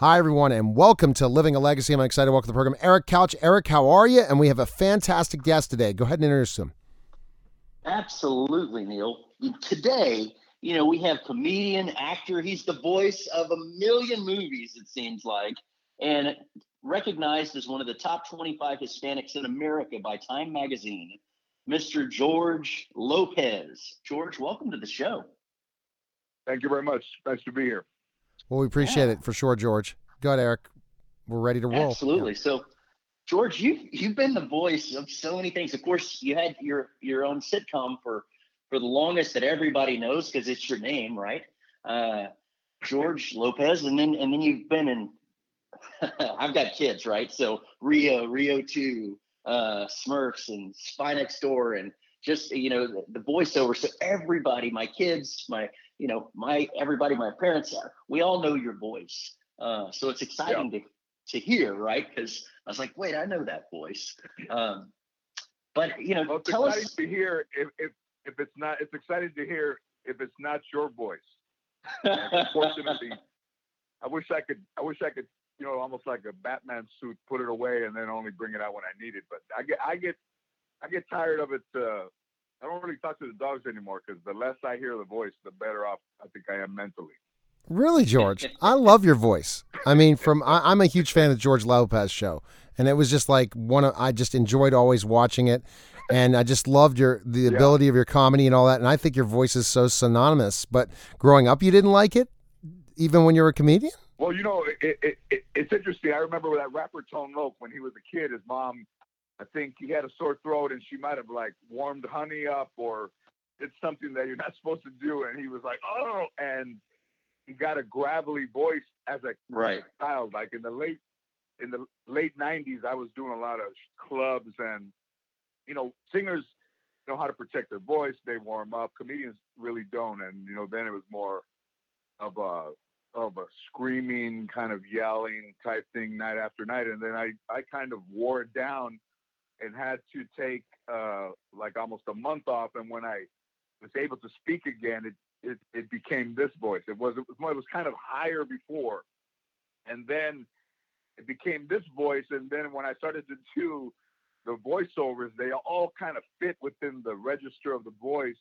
Hi, everyone, and welcome to Living a Legacy. I'm excited to welcome to the program Eric Couch. Eric, how are you? And we have a fantastic guest today. Go ahead and introduce him. Absolutely, Neil. Today, you know, we have comedian, actor. He's the voice of a million movies, it seems like, and recognized as one of the top 25 Hispanics in America by Time Magazine, Mr. George Lopez. George, welcome to the show. Thank you very much. Nice to be here. Well, we appreciate yeah. it for sure, George. Go ahead, Eric. We're ready to roll. Absolutely. Yeah. So, George, you you've been the voice of so many things. Of course, you had your your own sitcom for for the longest that everybody knows because it's your name, right? Uh, George Lopez, and then and then you've been in. I've got kids, right? So Rio, Rio Two, uh, Smurfs, and Spy Next Door, and just you know the, the voiceover. So everybody, my kids, my you know, my everybody, my parents, are. we all know your voice. Uh, so it's exciting yeah. to to hear, right? Because I was like, wait, I know that voice. Um, but you know, well, it's tell exciting us to hear if, if if it's not. It's exciting to hear if it's not your voice. Unfortunately, I wish I could. I wish I could. You know, almost like a Batman suit, put it away and then only bring it out when I need it. But I get, I get, I get tired of it. Uh, I don't really talk to the dogs anymore because the less I hear the voice, the better off I think I am mentally. Really, George? I love your voice. I mean, from I, am a huge fan of George Lopez show, and it was just like one of I just enjoyed always watching it, and I just loved your the yeah. ability of your comedy and all that. And I think your voice is so synonymous. But growing up, you didn't like it, even when you were a comedian. Well, you know, it, it, it, it's interesting. I remember that rapper Tone Loc when he was a kid. His mom I think he had a sore throat and she might have like warmed honey up or did something that you're not supposed to do. And he was like, oh, and he got a gravelly voice as a, right. child. Like in the late, in the late 90s, I was doing a lot of clubs and, you know, singers know how to protect their voice. They warm up. Comedians really don't. And, you know, then it was more of a, of a screaming kind of yelling type thing night after night. And then I, I kind of wore it down and had to take uh, like almost a month off. And when I was able to speak again, it it, it became this voice. It was it was it was kind of higher before, and then it became this voice. And then when I started to do the voiceovers, they all kind of fit within the register of the voice.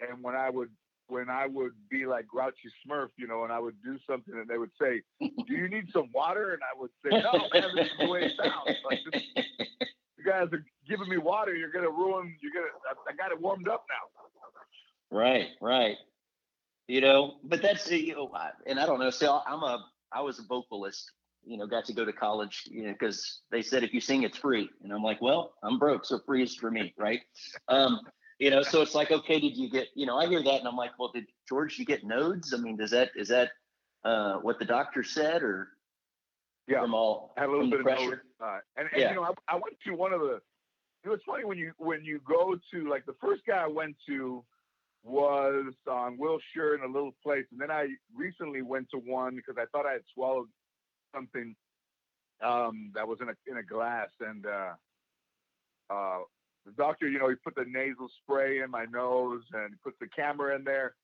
And when I would when I would be like Grouchy Smurf, you know, and I would do something, and they would say, "Do you need some water?" And I would say, "No, man, this is the way it sounds." Like this, you guys are giving me water. You're gonna ruin. You're gonna. I, I got it warmed up now. Right, right. You know, but that's you know, and I don't know. So I'm a. I was a vocalist. You know, got to go to college. You know, because they said if you sing, it's free, and I'm like, well, I'm broke, so free is for me, right? Um, you know, so it's like, okay, did you get? You know, I hear that, and I'm like, well, did George you get nodes? I mean, does that is that uh, what the doctor said, or yeah, from all had a little bit of pressure. Uh, and, and yeah. you know, I, I, went to one of the. You know, it's funny when you when you go to like the first guy I went to was on Wilshire in a little place, and then I recently went to one because I thought I had swallowed something um, that was in a in a glass, and uh, uh, the doctor, you know, he put the nasal spray in my nose and he puts the camera in there.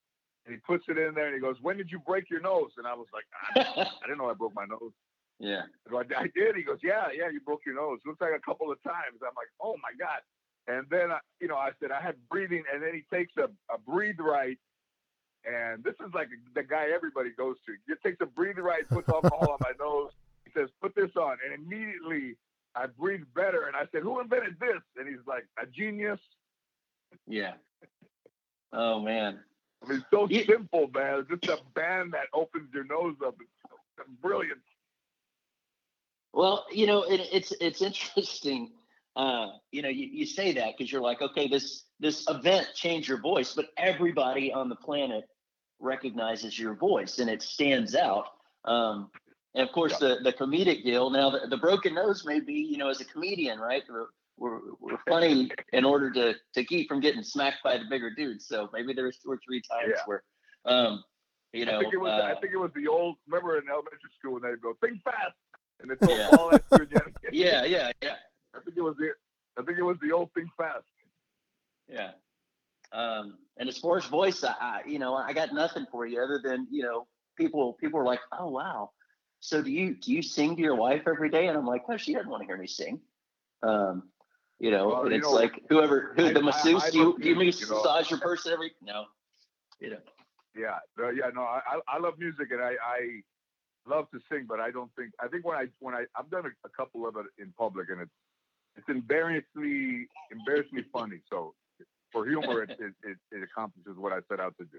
And he puts it in there and he goes, When did you break your nose? And I was like, I, I didn't know I broke my nose. Yeah. I, I did. He goes, yeah, yeah, you broke your nose. Looks like a couple of times. I'm like, oh my God. And then, I, you know, I said, I had breathing. And then he takes a, a breathe right. And this is like the guy everybody goes to. He takes a breathe right, puts alcohol on my nose. He says, put this on. And immediately I breathe better. And I said, who invented this? And he's like, a genius. Yeah. Oh, man. I mean, so yeah. simple, man. Just a band that opens your nose up. It's brilliant. Well, you know, it, it's it's interesting. Uh, you know, you, you say that because you're like, okay, this this event changed your voice, but everybody on the planet recognizes your voice and it stands out. Um, and of course, yeah. the the comedic deal. Now, the, the broken nose may be, you know, as a comedian, right? We're, we're, we're funny in order to to keep from getting smacked by the bigger dudes. So maybe there was two or three times yeah. where, um, you know, I think it was uh, I think it was the old. Remember in elementary school when they go think fast, and it's yeah. all that yeah, yeah, yeah. I think it was the I think it was the old thing fast. Yeah. Um, and as far as voice, I, I, you know, I got nothing for you other than you know, people people are like, oh wow, so do you do you sing to your wife every day? And I'm like, oh, she doesn't want to hear me sing. Um, you know, Well, and you it's know, like whoever who I- the masseuse. I do you do you music, you know. massage your person every? No, you know. Yeah, yeah, no, I, I I love music and I, I love to sing, but I don't think I think when I when I I've done a, a couple of it in public and it's it's embarrassingly embarrassingly funny. So for humor, it it, it, it accomplishes what I set out to do.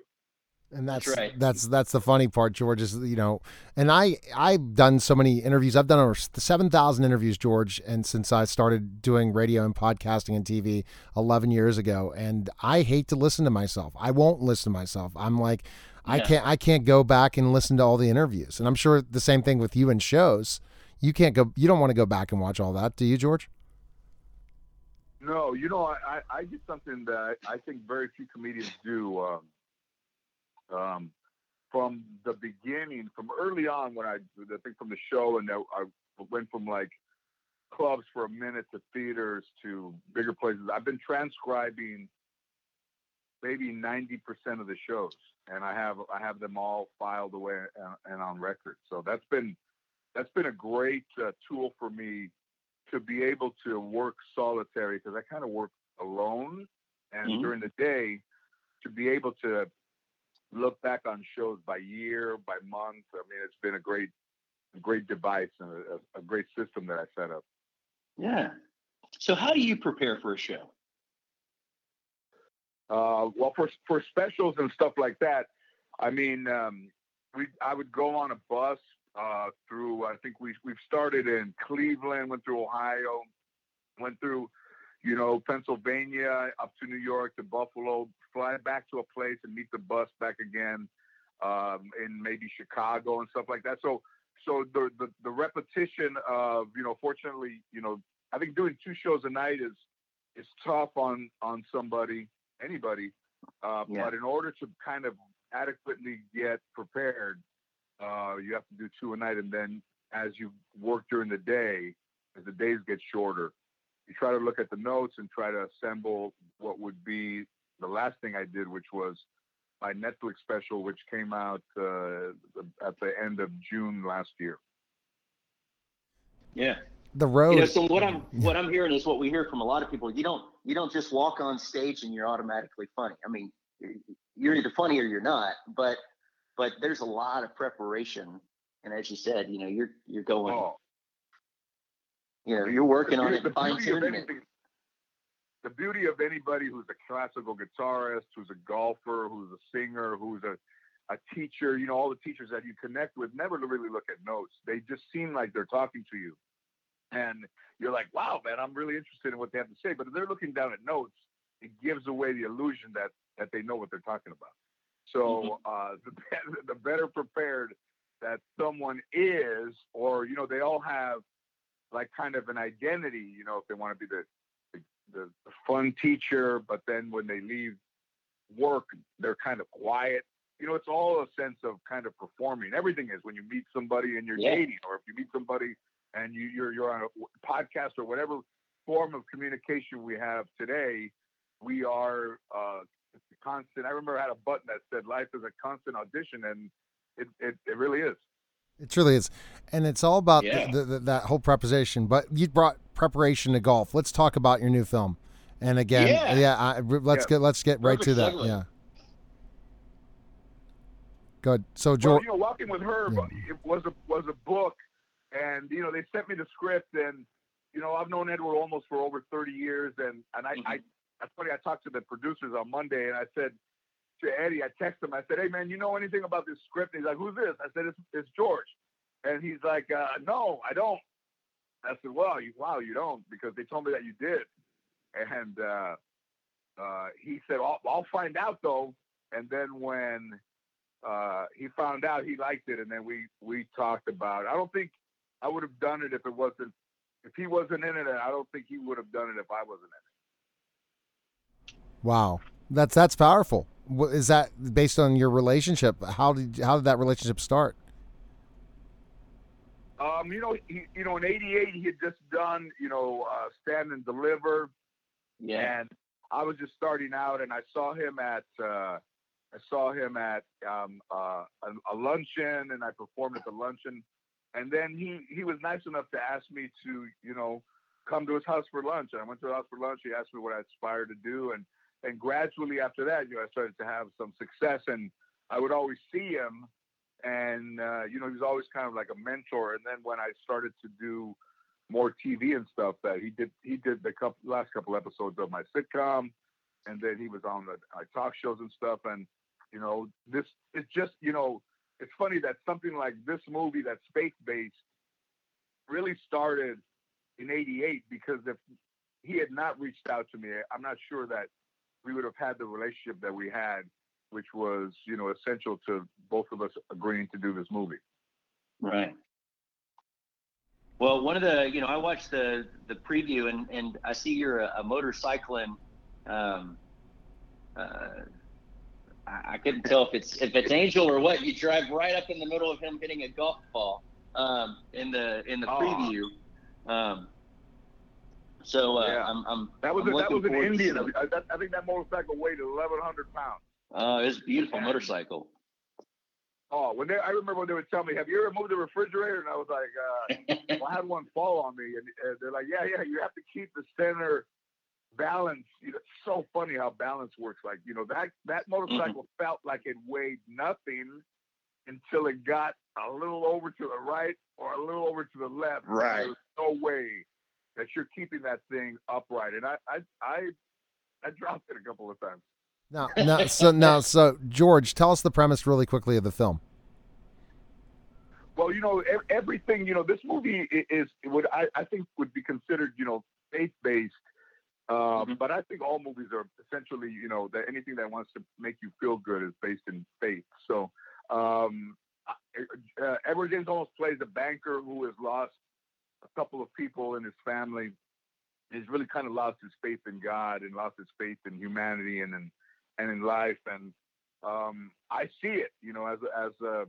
And that's That's right. that's that's the funny part, George. Is you know, and I I've done so many interviews. I've done over seven thousand interviews, George, and since I started doing radio and podcasting and TV eleven years ago, and I hate to listen to myself. I won't listen to myself. I'm like, I can't I can't go back and listen to all the interviews. And I'm sure the same thing with you and shows. You can't go. You don't want to go back and watch all that, do you, George? No, you know, I, I, I did something that I, I think very few comedians do. Um, um, from the beginning, from early on, when I, I think from the show, and I, went from like clubs for a minute to theaters to bigger places. I've been transcribing maybe ninety percent of the shows, and I have I have them all filed away and, and on record. So that's been that's been a great uh, tool for me to be able to work solitary because I kind of work alone, and Mhm. during the day to be able to look back on shows by year, by month. I mean, it's been a great, great device and a, a great system that I set up. Yeah. So how do you prepare for a show? Uh, well, for for specials and stuff like that, I mean, um, we I would go on a bus uh, through. I think we we've started in Cleveland, went through Ohio, went through, you know, Pennsylvania, up to New York to Buffalo, fly back to a place and meet the bus back again, um, in maybe Chicago and stuff like that. So so the, the the repetition of you know, fortunately, you know, I think doing two shows a night is is tough on on somebody anybody. Uh, Yeah. But in order to kind of adequately get prepared, uh, you have to do two a night, and then as you work during the day, as the days get shorter, you try to look at the notes and try to assemble what would be the last thing I did, which was my Netflix special, which came out uh, at the end of June last year. Yeah. The road. You know, so what I'm what I'm hearing is what we hear from a lot of people. You don't you don't just walk on stage and you're automatically funny. I mean, you're either funny or you're not. But but there's a lot of preparation, and as you said, you know, you're you're going, Oh, you know, you're working on it, the fine beauty of tuning it. the beauty of anybody who's a classical guitarist, who's a golfer, who's a singer, who's a a teacher, you know, all the teachers that you connect with never really look at notes. They just seem like they're talking to you. And you're like, wow, man, I'm really interested in what they have to say. But if they're looking down at notes, it gives away the illusion that that they know what they're talking about. So uh, the, the better prepared that someone is, or you know, they all have like kind of an identity. You know, if they want to be the the, the the fun teacher, but then when they leave work, they're kind of quiet. You know, it's all a sense of kind of performing. Everything is when you meet somebody and you're Yeah. dating, or if you meet somebody and you, you're you're on a podcast or whatever form of communication we have today, we are uh, constant. I remember I had a button that said "Life is a constant audition," and it it, it really is. It truly is, and it's all about Yeah. the, the, that whole preparation. But you brought preparation to golf. Let's talk about your new film. And again, Yeah. yeah, I, let's Yeah. get let's get right to that. segue. Yeah. Good. So Well, you know, Walking with Herb Yeah. it was a was a book, and you know they sent me the script, and you know I've known Edward Olmos for over thirty years, and and I, mm-hmm. I that's funny. I talked to the producers on Monday, and I said to Eddie, I texted him, I said, hey man, you know anything about this script? And he's like, who's this? I said, it's it's George, and he's like, uh, no, I don't. I said, well, you, wow, you don't, because they told me that you did, and uh, uh, he said, I'll, I'll find out though, and then when uh, he found out he liked it, and then we we talked about. It. I don't think I would have done it if it wasn't if he wasn't in it, I don't think he would have done it if I wasn't in it. wow, that's that's powerful. Wha- Is that based on your relationship? How did how did that relationship start? Um, you know, he, you know, in '88 he had just done, you know, uh, Stand and Deliver, Yeah. and I was just starting out, and I saw him at uh, I saw him at um, uh, a, a luncheon, and I performed at the luncheon, And then he he was nice enough to ask me to you know come to his house for lunch. And I went to his house for lunch. He asked me what I aspired to do, and and gradually after that, you know, I started to have some success. And I would always see him, and uh, you know, he was always kind of like a mentor. And then when I started to do more TV and stuff, that he did he did the couple, last couple episodes of my sitcom, and then he was on the uh, talk shows and stuff. And you know, this it's just you know, it's funny that something like this movie that's faith based really started in '88 because if he had not reached out to me, I'm not sure that we would have had the relationship that we had, which was you know essential to both of us agreeing to do this movie. Right. Well, one of the, you know, I watched the the preview and and I see you're a, a motorcycling. Um, uh, I, I couldn't tell if it's if it's Angel or what. You drive right up in the middle of him hitting a golf ball um, in the in the Oh. preview. Um, so uh, Yeah. I'm, I'm That was I'm a, that was an Indian. I, that, I think that motorcycle weighed 1,100 pounds. Uh, it's a beautiful And- motorcycle. Oh, when they, I remember when they would tell me, "Have you ever moved the refrigerator?" And I was like, uh, "Well, I had one fall on me," and, and they're like, "Yeah, yeah, you have to keep the center balance." You know, it's so funny how balance works. Like, you know, that that motorcycle felt like it weighed nothing until it got a little over to the right or a little over to the left. Right. There's no way that you're keeping that thing upright. And I, I, I, I dropped it a couple of times. Now, now, so now, so George, tell us the premise really quickly of the film. Well, you know, everything, you know, this movie is would I, I think would be considered, you know, faith based. Um, Mhm. But I think all movies are essentially, you know, that anything that wants to make you feel good is based in faith. So, um, uh, Edward James Olmos plays a banker who has lost a couple of people in his family. He's really kind of lost his faith in God and lost his faith in humanity and in, and in life. And um, I see it, you know, as a, as a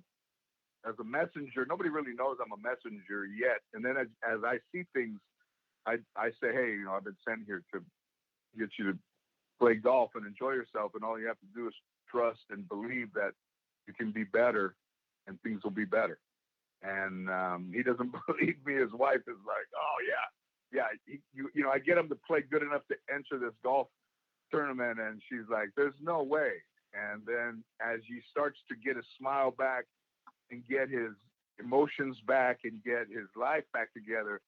as a messenger. Nobody really knows I'm a messenger yet. And then as, as I see things, I I say, hey, you know, I've been sent here to get you to play golf and enjoy yourself, and all you have to do is trust and believe that you can be better, and things will be better. And um, he doesn't believe me. His wife is like, oh yeah, yeah. He, you you know, I get him to play good enough to enter this golf tournament, and she's like, there's no way. And then as he starts to get a smile back and get his emotions back and get his life back together,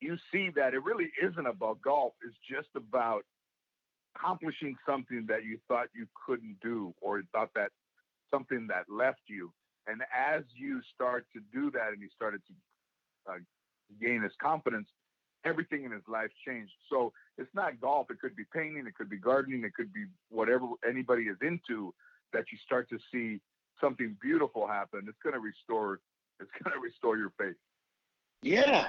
you see that it really isn't about golf. It's just about accomplishing something that you thought you couldn't do or thought that something that left you. And as you start to do that and he started to uh, gain his confidence, everything in his life changed. So it's not golf. It could be painting. It could be gardening. It could be whatever anybody is into that you start to see something beautiful happen. It's going to restore. It's going to restore your faith. Yeah.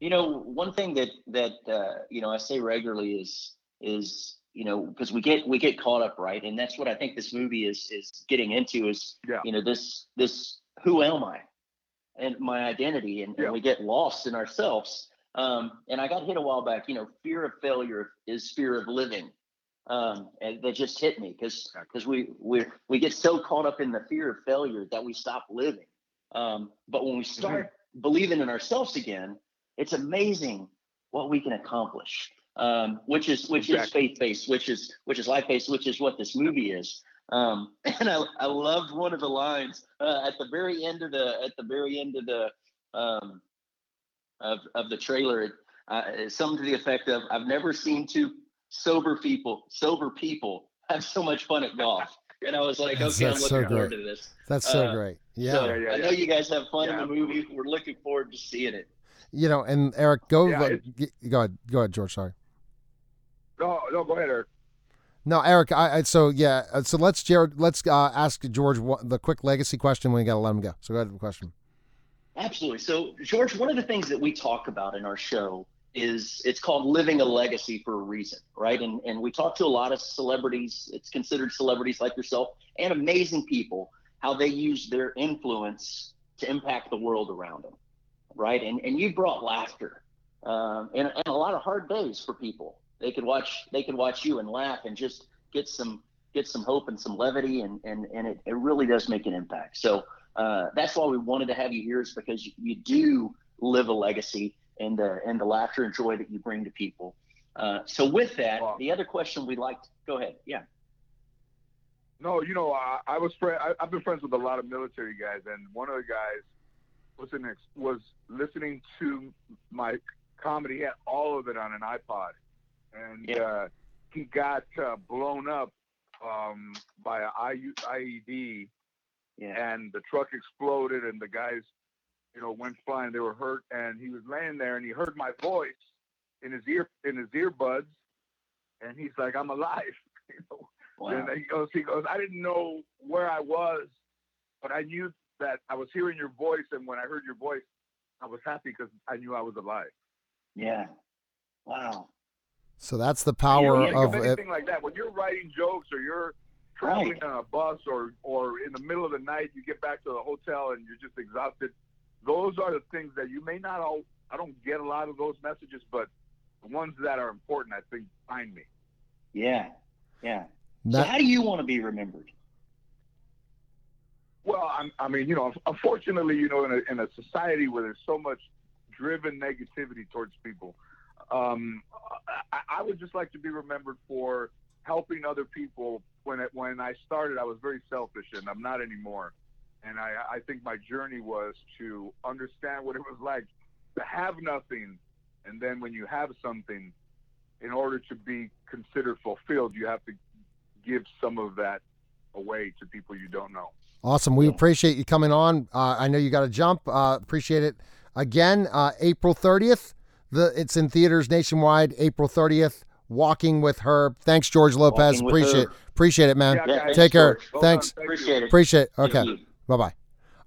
You know, one thing that that uh, you know I say regularly is is you know because we get we get caught up right, and that's what I think this movie is is getting into is Yeah. you know this this who am I and my identity, and, Yeah. and we get lost in ourselves. Um, and I got hit a while back. You know, fear of failure is fear of living. Um, and that just hit me because because we we we get so caught up in the fear of failure that we stop living. Um, but when we start believing in ourselves again, it's amazing what we can accomplish. Um, which is which is faith based, which is which is life based, which is what this movie is. Um, and I, I loved one of the lines uh, at the very end of the at the very end of the um, of of the trailer. Uh, it's something to the effect of I've never seen two sober people sober people have so much fun at golf. And I was like, That's- okay, I'm looking so forward great. to this. That's so Uh, great. Yeah. So Yeah, yeah, I know you guys have fun Yeah, in the movie. We're looking forward to seeing it. You know, and Eric, go Yeah, like, go ahead, go ahead, George. Sorry. No, no, go ahead, Eric. No, Eric. I, I so yeah. uh, So let's Jared. Let's uh, ask George what, the quick legacy question. We got to let him go. So go ahead with the question. Absolutely. So, George, one of the things that we talk about in our show is it's called living a legacy for a reason, right? And and we talk to a lot of celebrities. It's considered celebrities like yourself and amazing people how they use their influence to impact the world around them, right? And and you brought laughter um, and, and a lot of hard days for people. They could watch they could watch you and laugh and just get some get some hope and some levity and and and it, it really does make an impact. So uh, that's why we wanted to have you here is because you, you do live a legacy and the and the laughter and joy that you bring to people. Uh, so with that, wow. the other question we like, to go ahead. Yeah. No, you know, I, I was friend. I, have been friends with a lot of military guys, and one of the guys was in was listening to my comedy. He had all of it on an iPod, and yeah. uh, he got uh, blown up um, by an IED, yeah. and the truck exploded, and the guys, you know, went flying. They were hurt, and he was laying there, and he heard my voice in his ear in his earbuds, and he's like, "I'm alive." you know? Wow. And he goes, he goes, I didn't know where I was, but I knew that I was hearing your voice, and when I heard your voice, I was happy because I knew I was alive. Yeah. Wow. So that's the power you know, of anything it. like that. When you're writing jokes or you're traveling right. on a bus or or in the middle of the night, you get back to the hotel and you're just exhausted. Those are the things that you may not all. I don't get a lot of those messages, but the ones that are important, I think, find me. Yeah, yeah. That, so how do you want to be remembered? Well, I'm, i mean, you know, unfortunately, you know, in a, in a society where there's so much driven negativity towards people, um, I, I, would just like to be remembered for helping other people. When it, when I started, I was very selfish, and I'm not anymore. And I, I think my journey was to understand what it was like to have nothing, and then when you have something, in order to be considered fulfilled, you have to give some of that away to people you don't know. Awesome. We appreciate you coming on. Uh, I know you got to jump. Uh, appreciate it. Again, uh, April 30th. The it's in theaters nationwide. April 30th. Walking with Herb. Thanks, George Lopez. Appreciate appreciate it, man. Yeah, Take care. Well Thanks. Thank appreciate it. Appreciate it. Okay. Bye bye.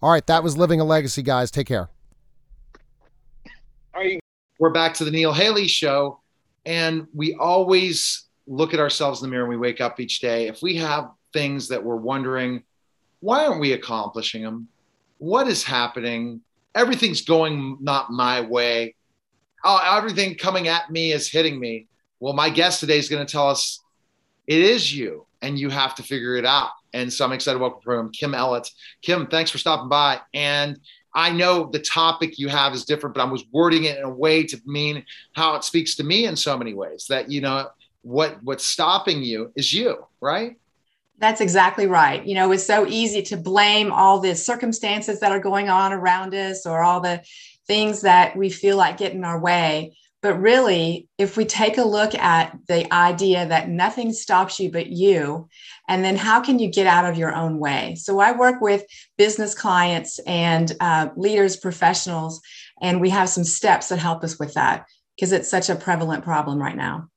All right, that was living a legacy, guys. Take care. We're back to the Neil Haley show, and we always look at ourselves in the mirror and we wake up each day, if we have things that we're wondering, why aren't we accomplishing them? What is happening? Everything's going not my way. Oh, everything coming at me is hitting me. Well, my guest today is going to tell us it is you and you have to figure it out. And so I'm excited to welcome Kim Ellet. Kim, thanks for stopping by. And I know the topic you have is different, but I was wording it in a way to mean how it speaks to me in so many ways that, you know, what what's stopping you is you, right? That's exactly right. You know, it's so easy to blame all the circumstances that are going on around us or all the things that we feel like get in our way. But really, if we take a look at the idea that nothing stops you but you, and then how can you get out of your own way? So I work with business clients and uh, leaders, professionals, and we have some steps that help us with that because it's such a prevalent problem right now.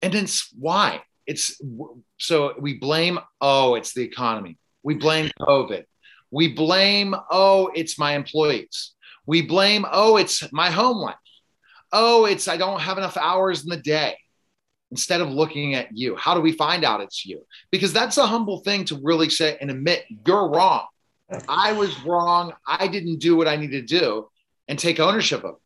And it's why? It's so we blame oh it's the economy. We blame covid. We blame oh it's my employees we blame oh it's my home life oh it's i don't have enough hours in the day instead of looking at you how do we find out it's you because that's a humble thing to really say and admit you're wrong i was wrong i didn't do what i needed to do and take ownership of it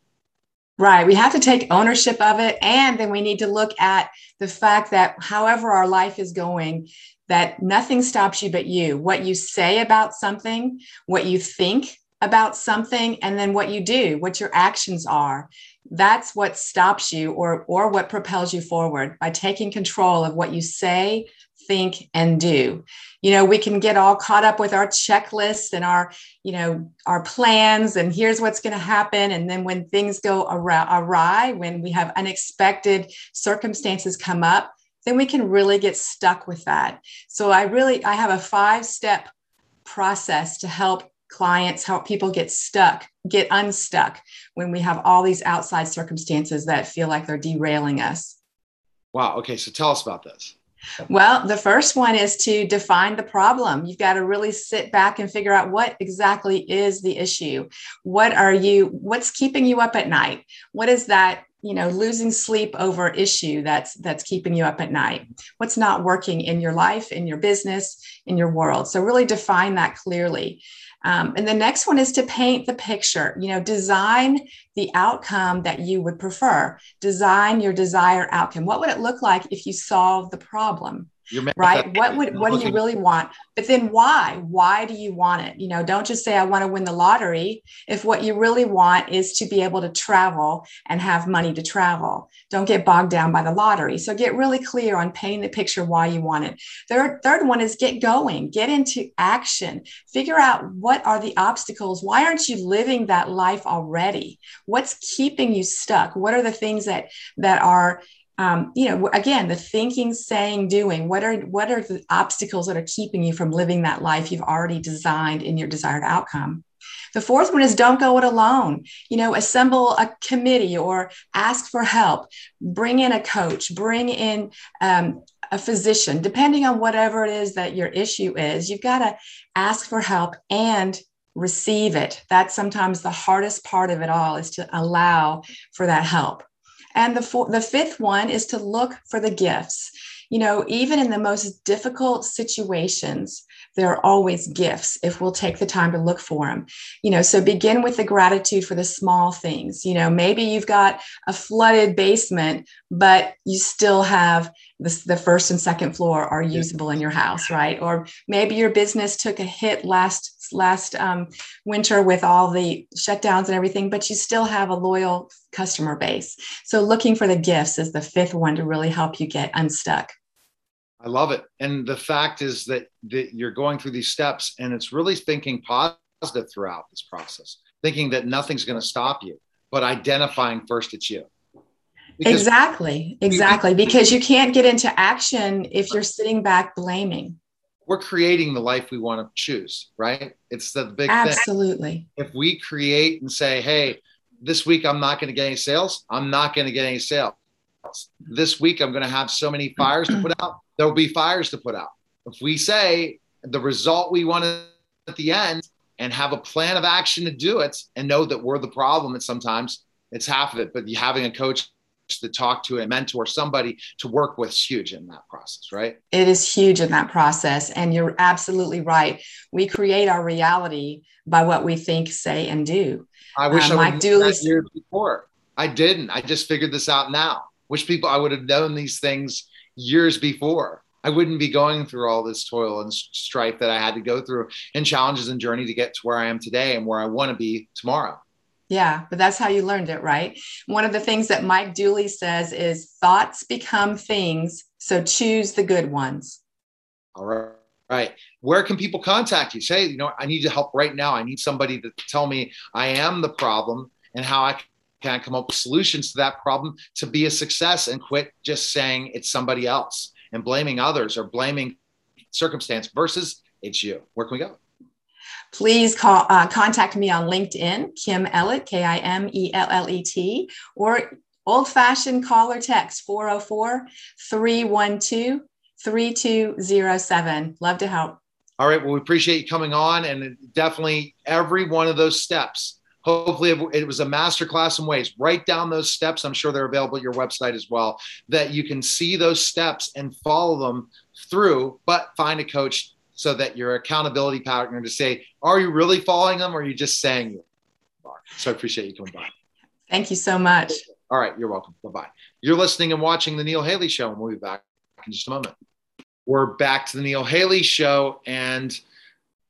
Right. We have to take ownership of it. And then we need to look at the fact that, however, our life is going, that nothing stops you but you. What you say about something, what you think about something, and then what you do, what your actions are. That's what stops you or, or what propels you forward by taking control of what you say, think and do. You know we can get all caught up with our checklists and our you know our plans and here's what's going to happen. And then when things go awry when we have unexpected circumstances come up then we can really get stuck with that. So i really i have a five step process to help clients help people get stuck get unstuck when we have all these outside circumstances that feel like they're derailing us wow okay so tell us about this well, the first one is to define the problem. You've got to really sit back and figure out what exactly is the issue. What are you, what's keeping you up at night? What is that, you know, losing sleep over issue that's that's keeping you up at night? What's not working in your life, in your business, in your world? So really define that clearly. Um, and the next one is to paint the picture, you know, design the outcome that you would prefer, design your desired outcome. What would it look like if you solve the problem? Right? What would what do you really want? But then why? Why do you want it? You know, don't just say I want to win the lottery. If what you really want is to be able to travel and have money to travel, don't get bogged down by the lottery. So get really clear on painting the picture why you want it. Third, third one is get going, get into action, figure out what are the obstacles. Why aren't you living that life already? What's keeping you stuck? What are the things that that are um, you know again the thinking saying doing what are what are the obstacles that are keeping you from living that life you've already designed in your desired outcome? The fourth one is don't go it alone. You know assemble a committee or ask for help. Bring in a coach. Bring in um, a physician. Depending on whatever it is that your issue is you've got to ask for help and receive it. That's sometimes the hardest part of it all is to allow for that help and the, four, the fifth one is to look for the gifts. You know, even in the most difficult situations, there are always gifts if we'll take the time to look for them. You know, so begin with the gratitude for the small things. You know, maybe you've got a flooded basement, but you still have the, the first and second floor are usable in your house, right? Or maybe your business took a hit last last um, winter with all the shutdowns and everything, but you still have a loyal customer base. So looking for the gifts is the fifth one to really help you get unstuck. I love it. And the fact is that, that you're going through these steps and it's really thinking positive throughout this process, thinking that nothing's going to stop you, but identifying first it's you. Because exactly. Exactly. Because you can't get into action if you're sitting back blaming. We're creating the life we want to choose, right? It's the big thing. Absolutely. Thing. If we create and say, hey, this week I'm not going to get any sales, I'm not going to get any sales. This week I'm going to have so many fires to put out, there will be fires to put out. If we say the result we want at the end and have a plan of action to do it and know that we're the problem, and sometimes it's half of it, but you having a coach to talk to a mentor, somebody to work with is huge in that process, right? It is huge in that process. And you're absolutely right. We create our reality by what we think, say, and do. I wish uh, I Mike Dooley years before. I didn't. I just figured this out now. Wish people I would have known these things years before. I wouldn't be going through all this toil and strife that I had to go through and challenges and journey to get to where I am today and where I want to be tomorrow. Yeah, but that's how you learned it, right? One of the things that Mike Dooley says is thoughts become things, so choose the good ones. All right. Right. Where can people contact you? Say, you know, I need to help right now. I need somebody to tell me I am the problem and how I can come up with solutions to that problem to be a success and quit just saying it's somebody else and blaming others or blaming circumstance versus it's you. Where can we go? Please call, uh, contact me on LinkedIn, Kim Ellet, K I M E L L E T, or old fashioned call or text 404 312 3207. Love to help. All right. Well, we appreciate you coming on and definitely every one of those steps hopefully it was a masterclass in ways write down those steps i'm sure they're available at your website as well that you can see those steps and follow them through but find a coach so that your accountability partner to say are you really following them or are you just saying you are so i appreciate you coming by. Thank you so much. All right you're welcome. Bye-bye. You're listening and watching the neil haley show and we'll be back in just a moment. We're back to the neil haley show and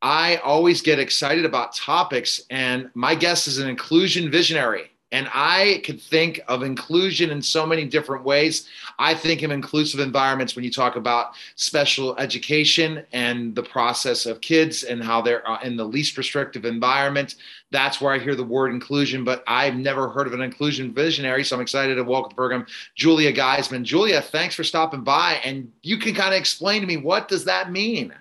I always get excited about topics, and my guest is an inclusion visionary. And I could think of inclusion in so many different ways. I think of inclusive environments when you talk about special education and the process of kids and how they're uh, in the least restrictive environment. That's where I hear the word inclusion, but I've never heard of an inclusion visionary. So I'm excited to welcome the program Julia Geisman. Julia, thanks for stopping by. And you can kind of explain to me what does that mean?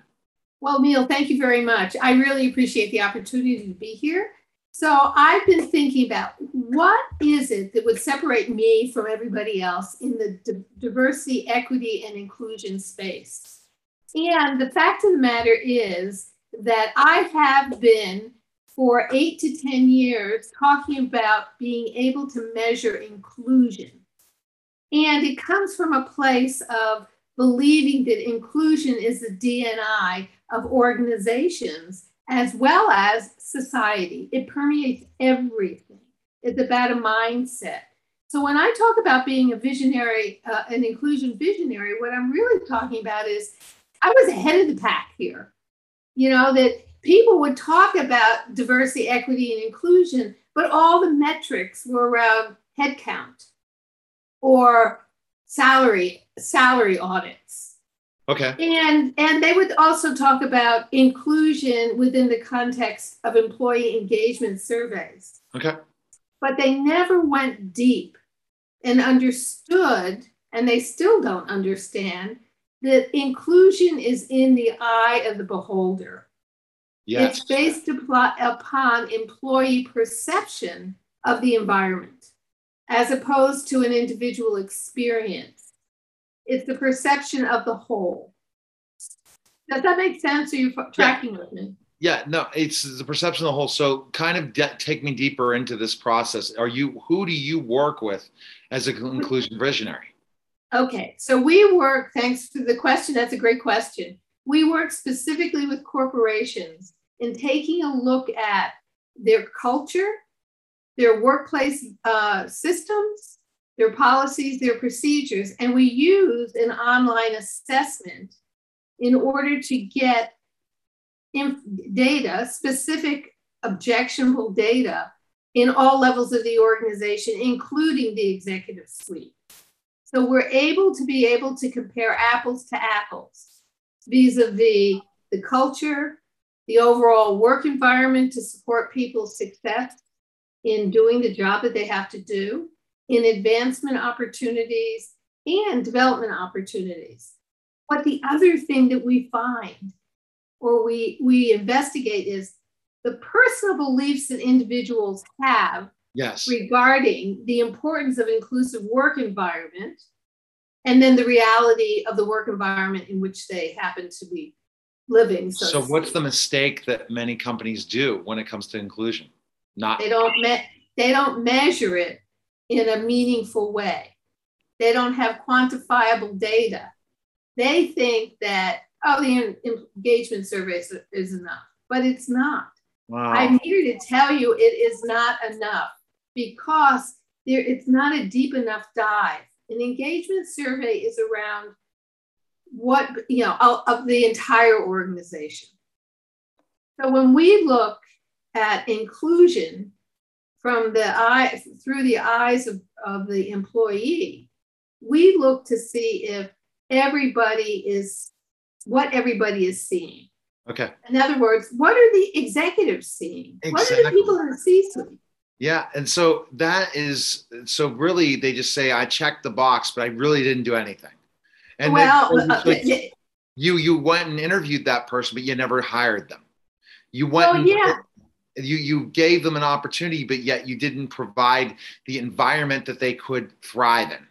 Well, Neil, thank you very much. I really appreciate the opportunity to be here. So I've been thinking about what is it that would separate me from everybody else in the d- diversity, equity, and inclusion space. And the fact of the matter is that I have been for eight to 10 years talking about being able to measure inclusion. And it comes from a place of believing that inclusion is the DNA of organizations as well as society. It permeates everything. It's about a mindset. So when I talk about being a visionary, uh, an inclusion visionary, what I'm really talking about is I was ahead of the pack here. You know, that people would talk about diversity, equity, and inclusion, but all the metrics were around headcount or salary salary audits. Okay. And and they would also talk about inclusion within the context of employee engagement surveys. Okay. But they never went deep and understood, and they still don't understand that inclusion is in the eye of the beholder. Yes. It's based upon employee perception of the environment as opposed to an individual experience. It's the perception of the whole. Does that make sense? Are you tracking yeah. with me? Yeah, no, it's the perception of the whole. So, kind of de- take me deeper into this process. Are you who do you work with as an inclusion visionary? Okay, so we work. Thanks to the question. That's a great question. We work specifically with corporations in taking a look at their culture, their workplace uh, systems, their policies, their procedures, and we use an online assessment in order to get data, specific objectionable data in all levels of the organization, including the executive suite. So we're able to be able to compare apples to apples vis-a-vis the culture, the overall work environment to support people's success in doing the job that they have to do, in advancement opportunities and development opportunities. But the other thing that we find or we, we investigate is the personal beliefs that individuals have yes. regarding the importance of inclusive work environment and then the reality of the work environment in which they happen to be living. So, so what's the mistake that many companies do when it comes to inclusion? Not they don't me- they don't measure it in a meaningful way. They don't have quantifiable data. They think that oh, the engagement survey is, is enough, but it's not. Wow. I'm here to tell you it is not enough because there, it's not a deep enough dive. An engagement survey is around what, you know, of the entire organization. So when we look at inclusion from the eye through the eyes of, of the employee, we look to see if everybody is what everybody is seeing. Okay. In other words, what are the executives seeing? Exactly. What are the people in the C-suite? Yeah, and so that is so really they just say I checked the box, but I really didn't do anything. And well, then, uh, you you went and interviewed that person, but you never hired them. You went. Oh yeah. You you gave them an opportunity, but yet you didn't provide the environment that they could thrive in.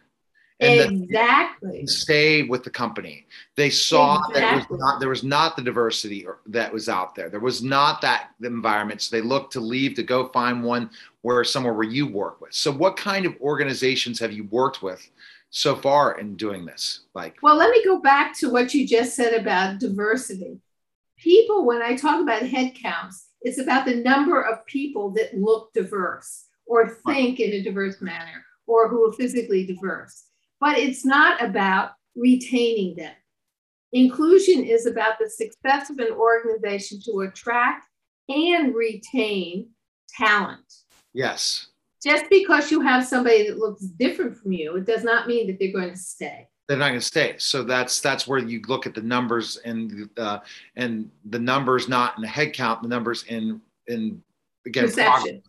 And exactly. stay with the company. They saw exactly. that was not there was not the diversity that was out there. There was not that environment so they looked to leave to go find one where somewhere where you work with. So what kind of organizations have you worked with so far in doing this? Like well let me go back to what you just said about diversity. People when i talk about head counts it's about the number of people that look diverse or think in a diverse manner or who are physically diverse but it's not about retaining them. Inclusion is about the success of an organization to attract and retain talent. Yes. Just because you have somebody that looks different from you, it does not mean that they're going to stay. They're not going to stay. So that's that's where you look at the numbers and uh, and the numbers not in the head count, the numbers in in again perception.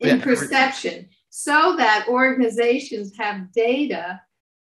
In yeah. perception, so that organizations have data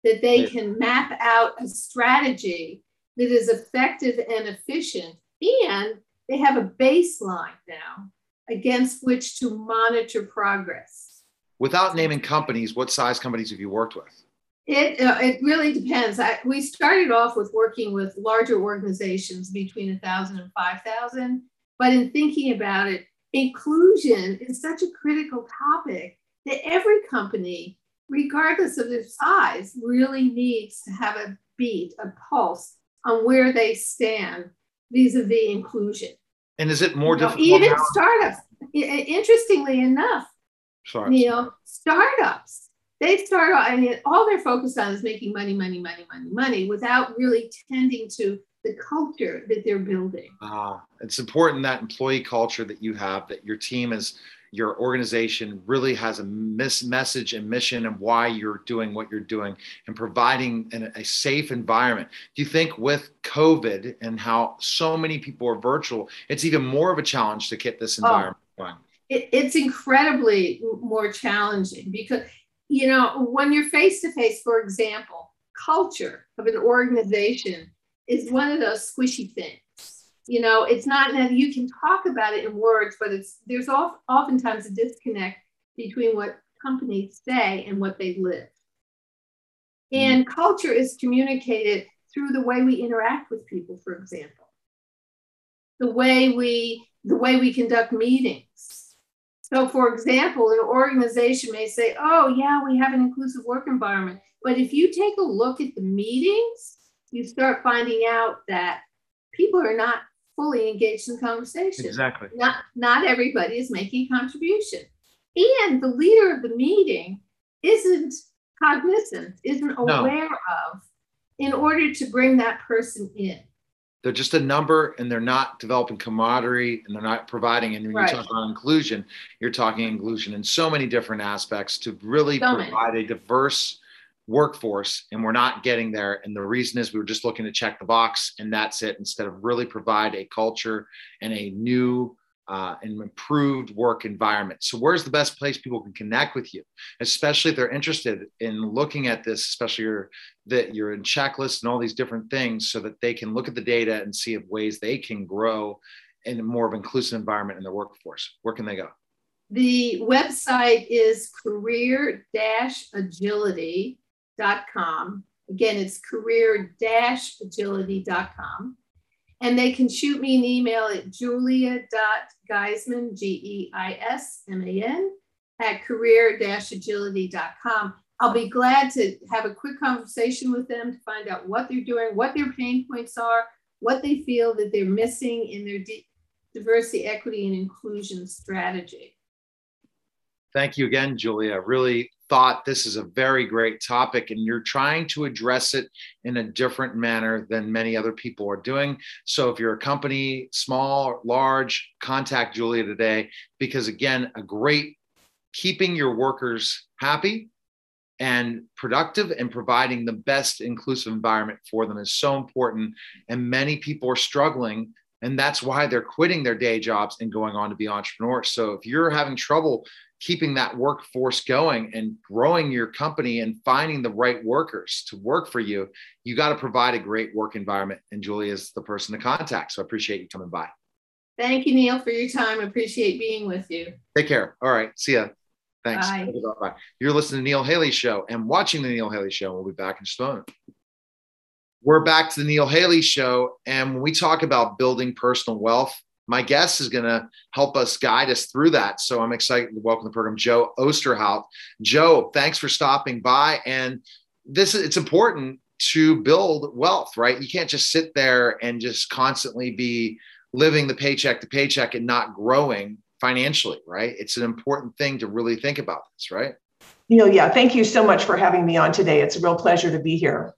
that they can map out a strategy that is effective and efficient. And they have a baseline now against which to monitor progress. Without naming companies, what size companies have you worked with? It, uh, it really depends. I, we started off with working with larger organizations between 1,000 and 5,000. But in thinking about it, inclusion is such a critical topic that every company regardless of their size, really needs to have a beat, a pulse on where they stand vis-a-vis inclusion. And is it more you know, difficult? Even now? startups. Interestingly enough, Sorry. Neil, startups they start I mean, all they're focused on is making money, money, money, money, money without really tending to the culture that they're building. Uh, it's important that employee culture that you have, that your team is, your organization really has a mis- message and mission and why you're doing what you're doing and providing an, a safe environment. Do you think with COVID and how so many people are virtual, it's even more of a challenge to get this environment oh, going? It, it's incredibly more challenging because, you know, when you're face to face, for example, culture of an organization is one of those squishy things. You know, it's not that you can talk about it in words, but it's there's oftentimes a disconnect between what companies say and what they live. And mm-hmm. culture is communicated through the way we interact with people, for example, the way we the way we conduct meetings. So, for example, an organization may say, "Oh, yeah, we have an inclusive work environment," but if you take a look at the meetings you start finding out that people are not fully engaged in conversation. Exactly. Not not everybody is making a contribution. And the leader of the meeting isn't cognizant, isn't aware no. of in order to bring that person in. They're just a number and they're not developing camaraderie and they're not providing. And when right. you talk about inclusion, you're talking inclusion in so many different aspects to really so provide many. a diverse workforce and we're not getting there and the reason is we were just looking to check the box and that's it instead of really provide a culture and a new uh, and improved work environment so where's the best place people can connect with you especially if they're interested in looking at this especially your that you're in checklists and all these different things so that they can look at the data and see if ways they can grow in a more of inclusive environment in their workforce where can they go the website is career-agility agility.com. Again, it's career-agility.com. And they can shoot me an email at julia.geisman, G-E-I-S-M-A-N, G E I S M A N, at career-agility.com. I'll be glad to have a quick conversation with them to find out what they're doing, what their pain points are, what they feel that they're missing in their diversity, equity, and inclusion strategy. Thank you again, Julia. Really thought this is a very great topic and you're trying to address it in a different manner than many other people are doing. So if you're a company, small or large, contact Julia today because again, a great keeping your workers happy and productive and providing the best inclusive environment for them is so important and many people are struggling and that's why they're quitting their day jobs and going on to be entrepreneurs. So if you're having trouble keeping that workforce going and growing your company and finding the right workers to work for you, you got to provide a great work environment. And Julie is the person to contact. So I appreciate you coming by. Thank you, Neil, for your time. I appreciate being with you. Take care. All right. See ya. Thanks. Bye. Bye. You're listening to Neil Haley Show and watching the Neil Haley Show. We'll be back in just a moment. We're back to the Neil Haley Show. And when we talk about building personal wealth, my guest is going to help us guide us through that. So I'm excited to welcome the program Jo Ousterhout. Jo, thanks for stopping by. And this it's important to build wealth, right? You can't just sit there and just constantly be living the paycheck to paycheck and not growing financially, right? It's an important thing to really think about this, right? Neil, yeah, thank you so much for having me on today. It's a real pleasure to be here.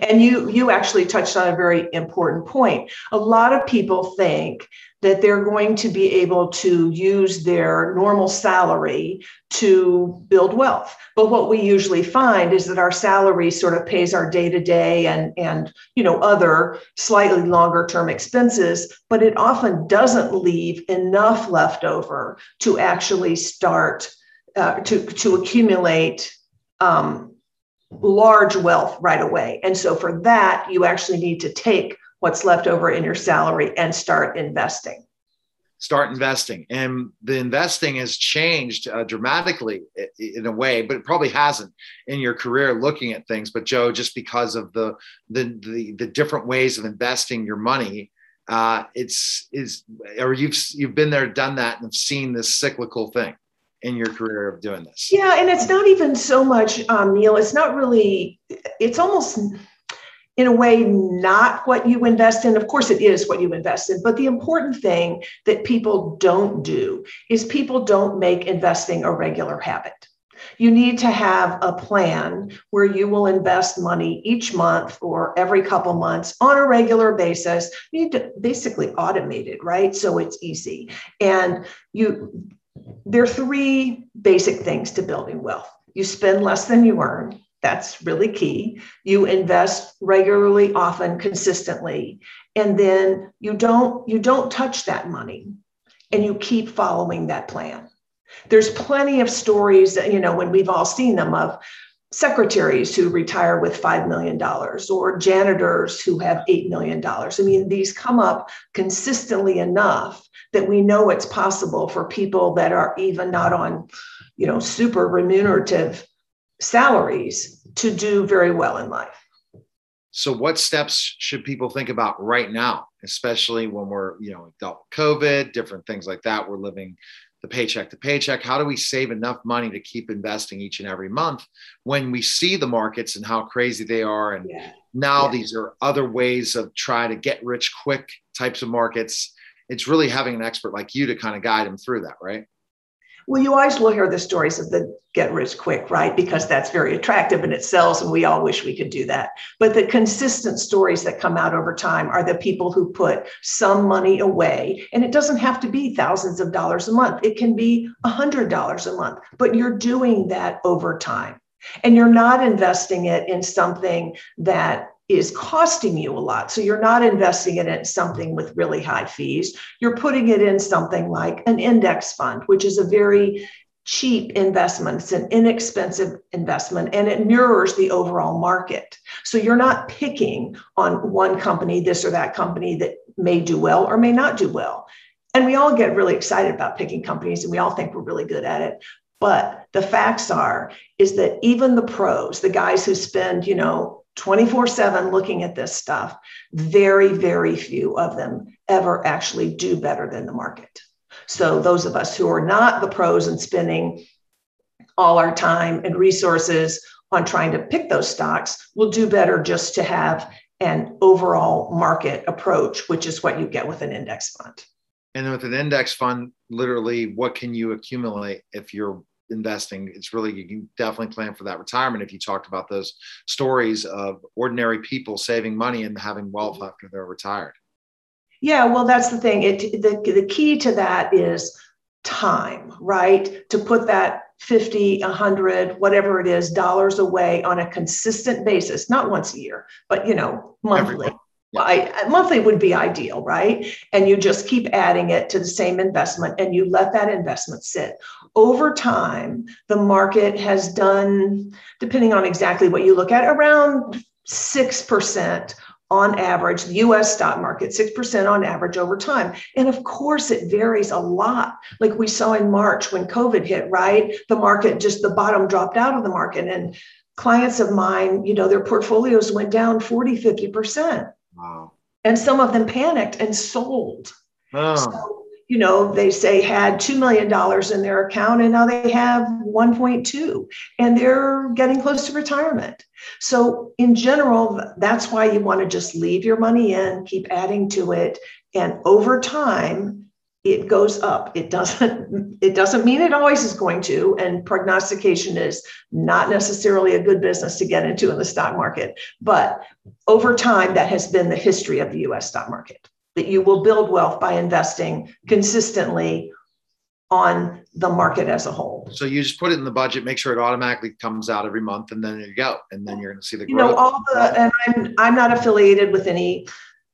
And you you actually touched on a very important point. A lot of people think that they're going to be able to use their normal salary to build wealth. But what we usually find is that our salary sort of pays our day-to-day and and you know other slightly longer term expenses, but it often doesn't leave enough left over to actually start uh, to to accumulate um, large wealth right away. And so for that, you actually need to take what's left over in your salary and start investing. Start investing. And the investing has changed uh, dramatically in a way, but it probably hasn't in your career looking at things. But Jo, just because of the, the, the, the different ways of investing your money, uh, it's is or you've you've been there, done that, and have seen this cyclical thing in your career of doing this? Yeah, and it's not even so much, um, Neil. It's not really. It's almost in a way not what you invest in. Of course, it is what you invest in. But the important thing that people don't do is people don't make investing a regular habit. You need to have a plan where you will invest money each month or every couple months on a regular basis. You need to basically automate it, right? So it's easy. And you there are three basic things to building wealth. You spend less than you earn. That's really key. You invest regularly, often, consistently, and then you don't you don't touch that money and you keep following that plan. There's plenty of stories, that, you know, when we've all seen them of secretaries who retire with $5 million or janitors who have $8 million. I mean, these come up consistently enough that we know it's possible for people that are even not on, you know, super remunerative salaries to do very well in life. So, what steps should people think about right now, especially when we're, you know, dealt with COVID, different things like that? We're living the paycheck to paycheck. How do we save enough money to keep investing each and every month when we see the markets and how crazy they are? And yeah. now yeah. these are other ways of trying to get rich quick types of markets. It's really having an expert like you to kind of guide them through that, right? Well, you always will hear the stories of the get rich quick, right? Because that's very attractive and it sells, and we all wish we could do that. But the consistent stories that come out over time are the people who put some money away. And it doesn't have to be thousands of dollars a month, it can be a $100 a month, but you're doing that over time. And you're not investing it in something that is costing you a lot. So you're not investing it in something with really high fees. You're putting it in something like an index fund, which is a very cheap investment. It's an inexpensive investment and it mirrors the overall market. So you're not picking on one company, this or that company that may do well or may not do well. And we all get really excited about picking companies and we all think we're really good at it. But the facts are is that even the pros, the guys who spend, you know, 24 7 looking at this stuff, very, very few of them ever actually do better than the market. So, those of us who are not the pros and spending all our time and resources on trying to pick those stocks will do better just to have an overall market approach, which is what you get with an index fund. And with an index fund, literally, what can you accumulate if you're investing it's really you can definitely plan for that retirement if you talked about those stories of ordinary people saving money and having wealth mm-hmm. after they're retired. Yeah well that's the thing. It the, the key to that is time right? To put that 50 100 whatever it is dollars away on a consistent basis not once a year but you know monthly I, monthly would be ideal, right? And you just keep adding it to the same investment and you let that investment sit over time, the market has done, depending on exactly what you look at, around 6% on average, the US stock market, 6% on average over time. And of course, it varies a lot. Like we saw in March when COVID hit, right? The market just the bottom dropped out of the market. And clients of mine, you know, their portfolios went down 40, 50%. Wow. And some of them panicked and sold. Oh. So you know, they say had $2 million in their account and now they have 1.2 and they're getting close to retirement. So in general, that's why you want to just leave your money in, keep adding to it. And over time, it goes up. It doesn't, it doesn't mean it always is going to. And prognostication is not necessarily a good business to get into in the stock market. But over time, that has been the history of the US stock market that you will build wealth by investing consistently on the market as a whole. So you just put it in the budget, make sure it automatically comes out every month, and then you go, and then you're going to see the growth. You know, all the and I'm I'm not affiliated with any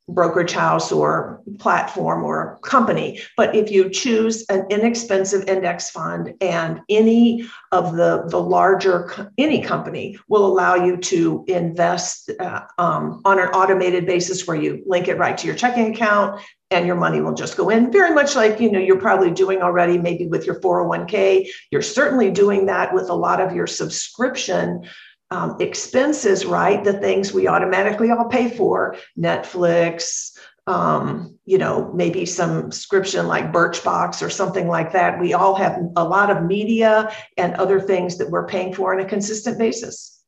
brokerage house or platform or company. But if you choose an inexpensive index fund and any of the, the larger, any company will allow you to invest uh, um, on an automated basis where you link it right to your checking account and your money will just go in very much like you know you're probably doing already maybe with your 401k you're certainly doing that with a lot of your subscription um, expenses, right? The things we automatically all pay for, Netflix, um, you know, maybe some subscription like Birchbox or something like that. We all have a lot of media and other things that we're paying for on a consistent basis.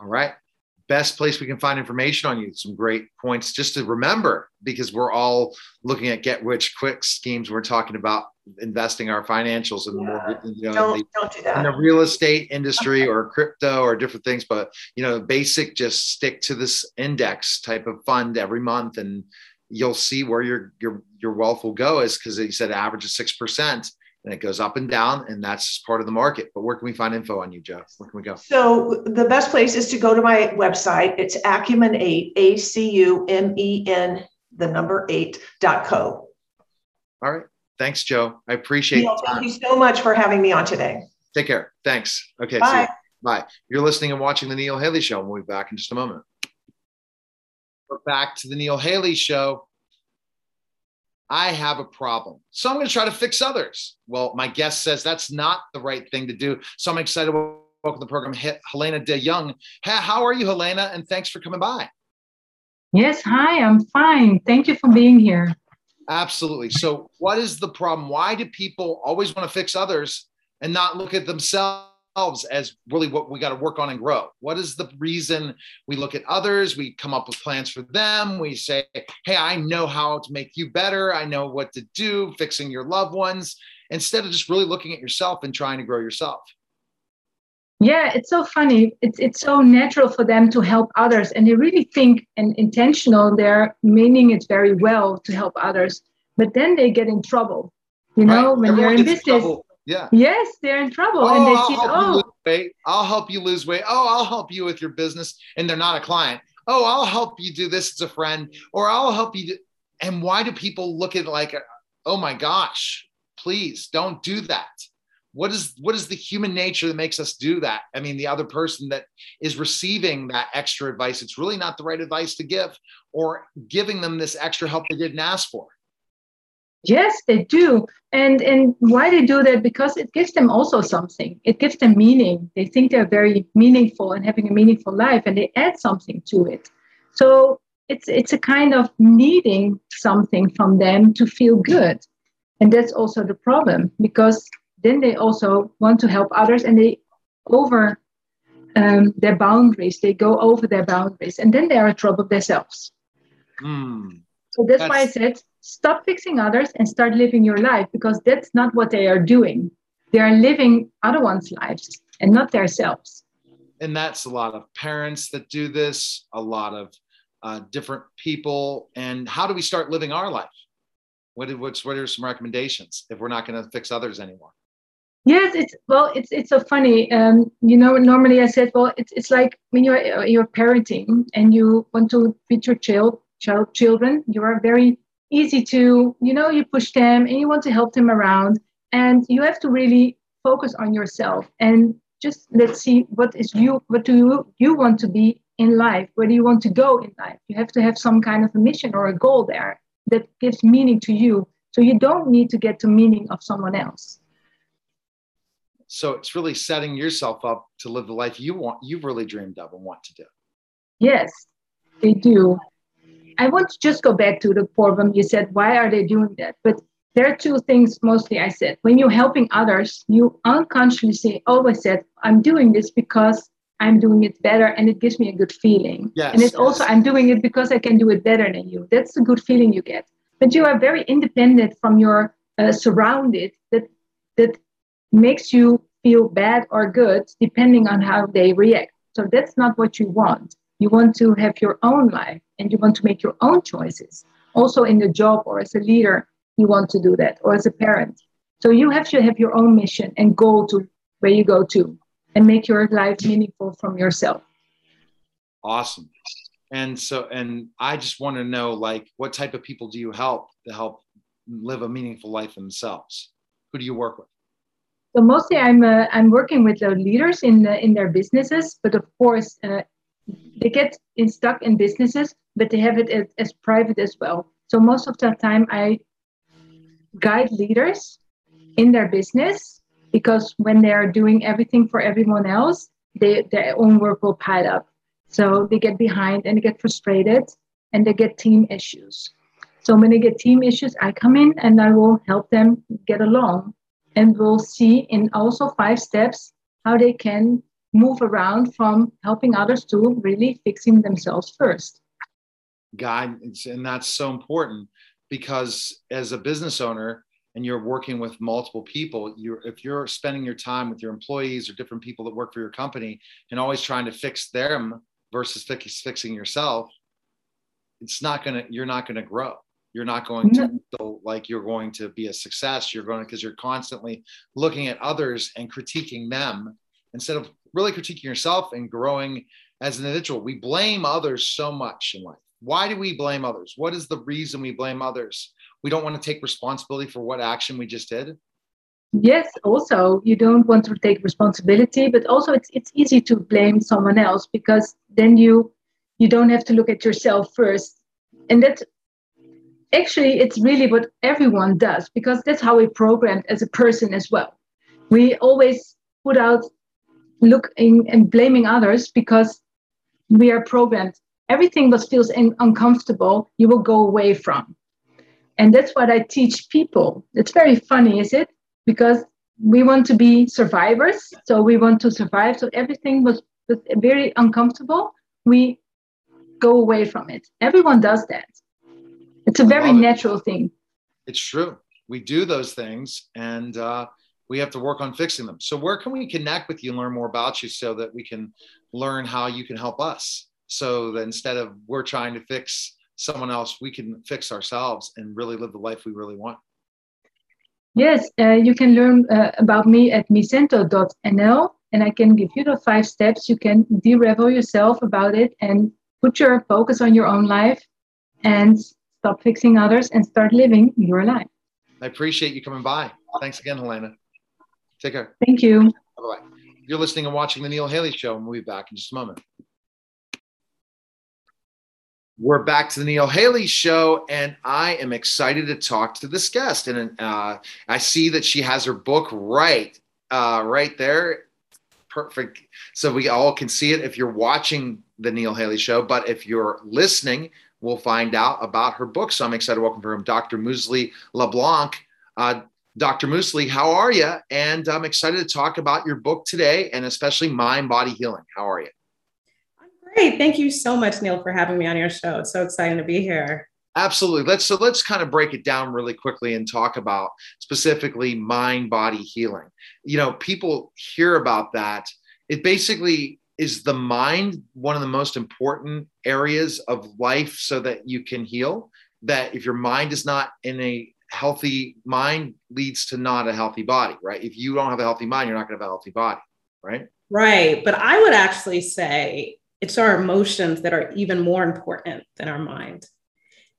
All right. Best place we can find information on you. Some great points just to remember because we're all looking at get rich quick schemes. We're talking about investing our financials in Yeah. more you know, Don't, the, don't do in the real estate industry or crypto or different things. But you know, basic, just stick to this index type of fund every month, and you'll see where your your your wealth will go. Is because you said average is six percent, and it goes up and down, and that's just part of the market. But where can we find info on you, Jo? Where can we go? So the best place is to go to my website. It's Acumen eight, A C U M E N, the number eight dot co. All right. Thanks, Jo. I appreciate the thank you so much for having me on today. Take care. Thanks. Okay. See Bye. you. Bye. You're listening and watching the Neil Haley Show. We'll be back in just a moment. We're back to the Neil Haley Show. I have a problem. So I'm going to try to fix others. Well, my guest says that's not the right thing to do. So I'm excited to welcome to the program Helena de Jong. How are you, Helena? And thanks for coming by. Yes, hi, I'm fine. Thank you for being here. Absolutely. So, what is the problem? Why do people always want to fix others and not look at themselves as really what we got to work on and grow? What is the reason we look at others? We come up with plans for them. We say, Hey, I know how to make you better. I know what to do, fixing your loved ones, instead of just really looking at yourself and trying to grow yourself. Yeah, it's so funny. It's it's so natural for them to help others, and they really think and intentional. They're meaning it very well to help others, but then they get in trouble. You know, Right? when Everyone you're in business, trouble. Yeah. yes, they're in trouble, Oh, and they I'll see, help you oh, weight. I'll help you lose weight. Oh, I'll help you with your business. And they're not a client. Oh, I'll help you do this as a friend, or I'll help you. Do... And why do people look at it like, oh my gosh, please don't do that? What is what is the human nature that makes us do that? I mean, the other person that is receiving that extra advice, it's really not the right advice to give, or giving them this extra help they didn't ask for. Yes, they do. And and why they do that? Because it gives them also something. It gives them meaning. They think they're very meaningful and having a meaningful life, and they add something to it. So it's it's a kind of needing something from them to feel good. And that's also the problem because then they also want to help others and they over um, their boundaries. They go over their boundaries and then they are in trouble themselves. Hmm. So that's, why I said stop fixing others and start living your life because that's not what they are doing. They are living other one's lives and not themselves. and that's a lot of parents that do this a lot of uh, different people and how do we start living our life what, are- what's, what are some recommendations if we're not going to fix others anymore Yes, it's well, it's it's so funny. Um, you know, normally I said, well, it's it's like when you're you're parenting and you want to feed your child child children, you are very easy to, you know, you push them and you want to help them around, and you have to really focus on yourself and just let's see what is you what do you you want to be in life? Where do you want to go in life? You have to have some kind of a mission or a goal there that gives meaning to you. So you don't need to get the meaning of someone else. So it's really setting yourself up to live the life you want you've really dreamed of and want to do. Yes, they do. I want to just go back to the problem. You said, why are they doing that? But there are two things mostly I said. When you're helping others, you unconsciously always said, I'm doing this because I'm doing it better and it gives me a good feeling. Yes, and it's also. I'm doing it because I can do it better than you. That's the good feeling you get. But you are very independent from your uh, surrounded that, that makes you feel bad or good depending on how they react. So that's not what you want. You want to have your own life and you want to make your own choices. Also, in the job or as a leader, you want to do that, or as a parent. So you have to have your own mission and goal to where you go to and make your life meaningful from yourself. awesome and so and i just want to know like what type of people do you help to help live a meaningful life themselves who do you work with So mostly, I'm uh, I'm working with the leaders in the, in their businesses, but of course, uh, they get in stuck in businesses, but they have it as, as private as well. So most of the time, I guide leaders in their business because when they are doing everything for everyone else, they, their own work will pile up. So they get behind and they get frustrated and they get team issues. So when they get team issues, I come in and I will help them get along and we'll see in also five steps how they can move around from helping others to really fixing themselves first. Guide, and that's so important because as a business owner and you're working with multiple people, you're if you're spending your time with your employees or different people that work for your company and always trying to fix them versus fix, fixing yourself, it's not gonna you're not gonna grow. You're not going to feel like you're going to be a success. You're going to because you're constantly looking at others and critiquing them instead of really critiquing yourself and growing as an individual. We blame others so much in life. Why do we blame others? What is the reason we blame others? We don't want to take responsibility for what action we just did? Yes also you don't want to take responsibility but also it's it's easy to blame someone else because then you you don't have to look at yourself first. And that actually it's really what everyone does because that's how we're programmed as a person as well. We always put out looking and blaming others because we are programmed. Everything that feels in, uncomfortable you will go away from. And that's what i teach people. It's very funny is it? Because we want to be survivors so we want to survive. So everything was, was very uncomfortable. We go away from it. Everyone does that. It's a very natural it. thing. It's true. We do those things and uh, we have to work on fixing them. So, where can we connect with you and learn more about you so that we can learn how you can help us? So that instead of we're trying to fix someone else, we can fix ourselves and really live the life we really want. Yes, uh, you can learn uh, about me at micento.nl and I can give you the five steps you can de-revel yourself about it and put your focus on your own life and stop fixing others, and start living your life. I appreciate you coming by. Thanks again, Helena. Take care. Thank you. Bye bye. You're listening and watching The Neil Haley Show, and we'll be back in just a moment. We're back to the Neil Haley Show, and I am excited to talk to this guest. And uh, I see that she has her book right, uh, right there. Perfect. So we all can see it if you're watching the Neil Haley Show. But if you're listening, we'll find out about her book. So I'm excited to welcome her, Dr. Mously LeBlanc. Uh, Dr. Mously, how are you? And I'm excited to talk about your book today and especially mind body healing. How are you? I'm great. Thank you so much, Neil, for having me on your show. It's so exciting to be here. Absolutely. Let's so let's kind of break it down really quickly and talk about specifically mind body healing. You know, people hear about that. It basically is the mind one of the most important areas of life so that you can heal that if your mind is not in a healthy mind leads to not a healthy body right? If you don't have a healthy mind you're not going to have a healthy body right? Right but i would actually say it's our emotions that are even more important than our mind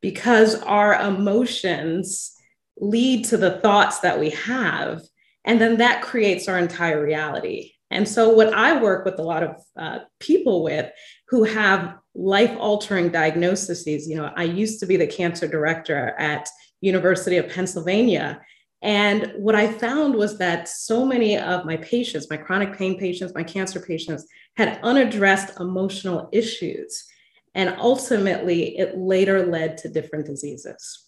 because our emotions lead to the thoughts that we have and then that creates our entire reality. And so, what I work with a lot of uh, people with who have life altering diagnoses, you know, I used to be the cancer director at University of Pennsylvania. And what I found was that so many of my patients, my chronic pain patients, my cancer patients, had unaddressed emotional issues. And ultimately, it later led to different diseases.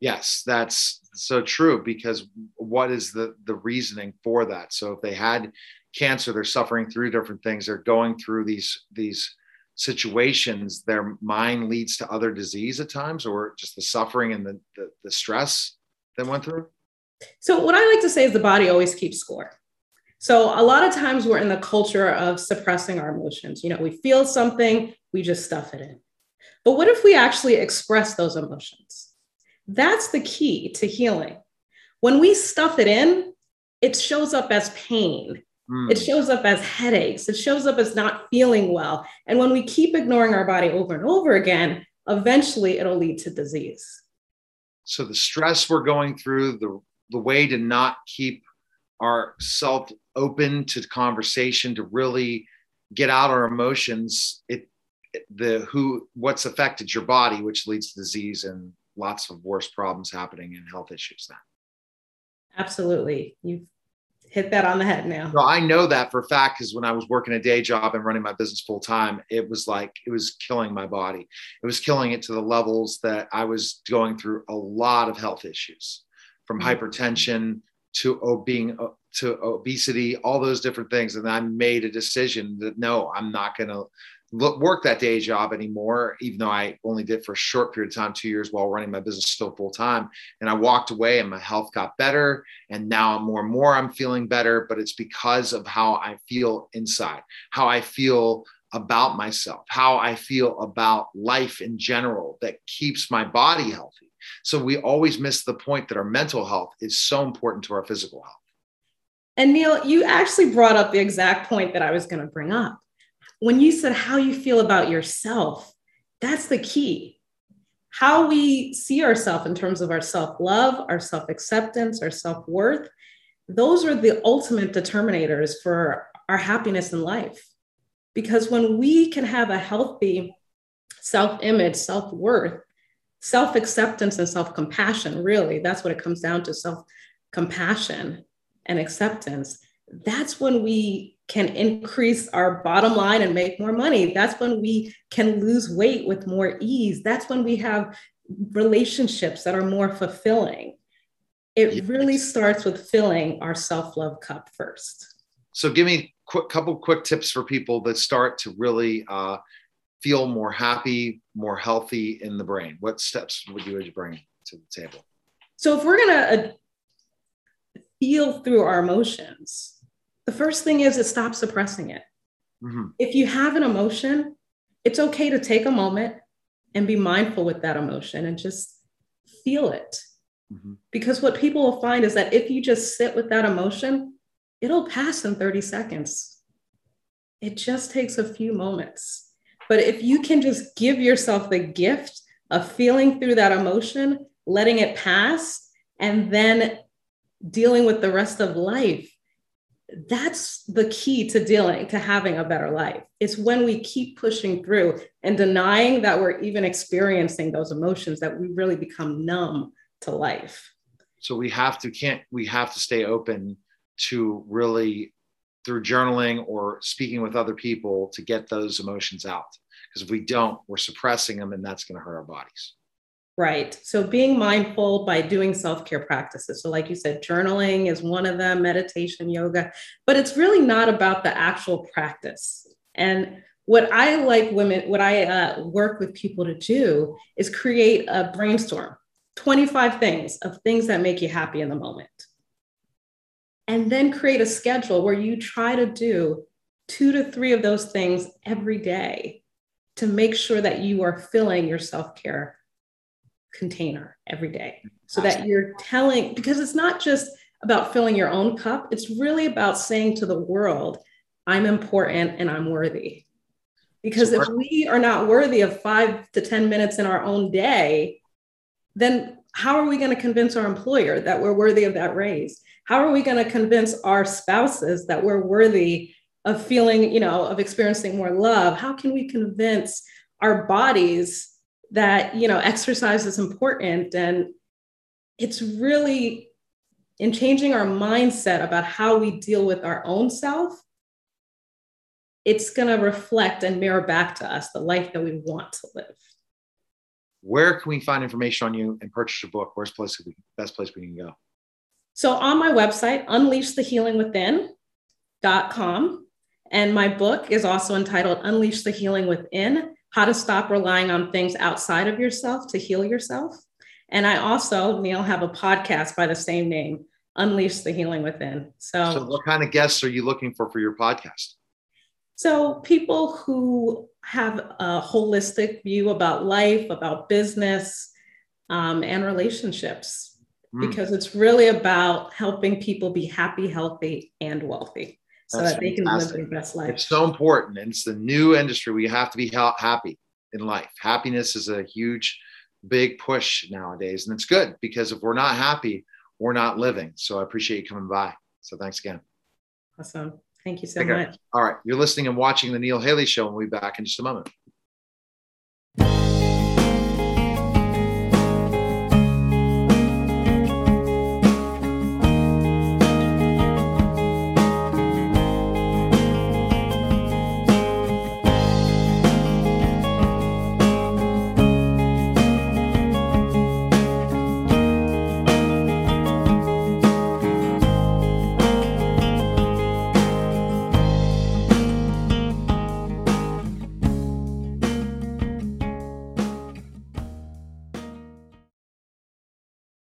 Yes, that's so true because what is the the reasoning for that? So if they had cancer they're suffering through different things they're going through these these situations their mind leads to other disease at times or just the suffering and the, the, the stress they went through? So what i like to say is the body always keeps score. So a lot of times we're in the culture of suppressing our emotions. You know we feel something we just stuff it in. But what if we actually express those emotions? That's the key to healing. When we stuff it in it shows up as pain Mm. It shows up as headaches. It shows up as not feeling well. And when we keep ignoring our body over and over again, eventually it'll lead to disease. So the stress we're going through, the, the way to not keep our self open to conversation, to really get out our emotions, it the who what's affected your body, which leads to disease and lots of worse problems happening and health issues then. Absolutely. You've hit that on the head now. No, I know that for a fact because when I was working a day job and running my business full time, it was like it was killing my body. It was killing it to the levels that I was going through a lot of health issues from mm-hmm. hypertension to being uh, to obesity, all those different things. And I made a decision that no, I'm not going to work that day job anymore, even though I only did for a short period of time, two years while running my business still full time. And I walked away and my health got better. And now more and more I'm feeling better, but it's because of how I feel inside, how I feel about myself, how I feel about life in general that keeps my body healthy. So we always miss the point that our mental health is so important to our physical health. And Neil, you actually brought up the exact point that I was going to bring up. When you said how you feel about yourself, that's the key. How we see ourselves in terms of our self love, our self acceptance, our self worth, those are the ultimate determinators for our happiness in life. Because when we can have a healthy self image, self worth, self acceptance, and self compassion, really, that's what it comes down to self compassion and acceptance. That's when we can increase our bottom line and make more money. That's when we can lose weight with more ease. That's when we have relationships that are more fulfilling. It yes. really starts with filling our self love cup first. So, give me quick couple quick tips for people that start to really uh, feel more happy, more healthy in the brain. What steps would you bring to the table? So if we're gonna uh, feel through our emotions, the first thing is to stop suppressing it. Mm-hmm. If you have an emotion, it's okay to take a moment and be mindful with that emotion and just feel it. Mm-hmm. Because what people will find is that if you just sit with that emotion, it'll pass in 30 seconds. It just takes a few moments. But if you can just give yourself the gift of feeling through that emotion, letting it pass, and then dealing with the rest of life, that's the key to dealing to having a better life. It's when we keep pushing through and denying that we're even experiencing those emotions that we really become numb to life. So we have to can't we have to stay open to really through journaling or speaking with other people to get those emotions out. Because if we don't we're suppressing them and that's going to hurt our bodies right. So being mindful by doing self-care practices. So like you said journaling is one of them meditation yoga but it's really not about the actual practice. And what i like women what i uh, work with people to do is create a brainstorm 25 things of things that make you happy in the moment. And then create a schedule where you try to do two to three of those things every day to make sure that you are filling your self care container every day so that you're telling, because it's not just about filling your own cup, it's really about saying to the world, I'm important and I'm worthy. Because if we are not worthy of five to 10 minutes in our own day, then how are we going to convince our employer that we're worthy of that raise? how are we going to convince our spouses that we're worthy of feeling, you know, of experiencing more love? How can we convince our bodies that, you know, exercise is important? And it's really in changing our mindset about how we deal with our own self, it's going to reflect and mirror back to us the life that we want to live. Where can we find information on you and purchase your book? Where's place we, best place we can go? So on my website, unleashthehealingwithin.com, and my book is also entitled Unleash the Healing Within How to Stop Relying on Things Outside of Yourself to Heal Yourself. And I also, Neil, have a podcast by the same name, Unleash the Healing Within. So, so what kind of guests are you looking for for your podcast? So, people who have a holistic view about life, about business, um, and relationships mm. because it's really about helping people be happy, healthy, and wealthy so That's that they fantastic. can live their best life. It's so important. And it's the new industry. We have to be happy in life. Happiness is a huge, big push nowadays. And it's good because if we're not happy, we're not living. So I appreciate you coming by. So thanks again. Awesome. Thank you so Take much. Care. All right. You're listening and watching the Neil Haley Show, and we'll be back in just a moment.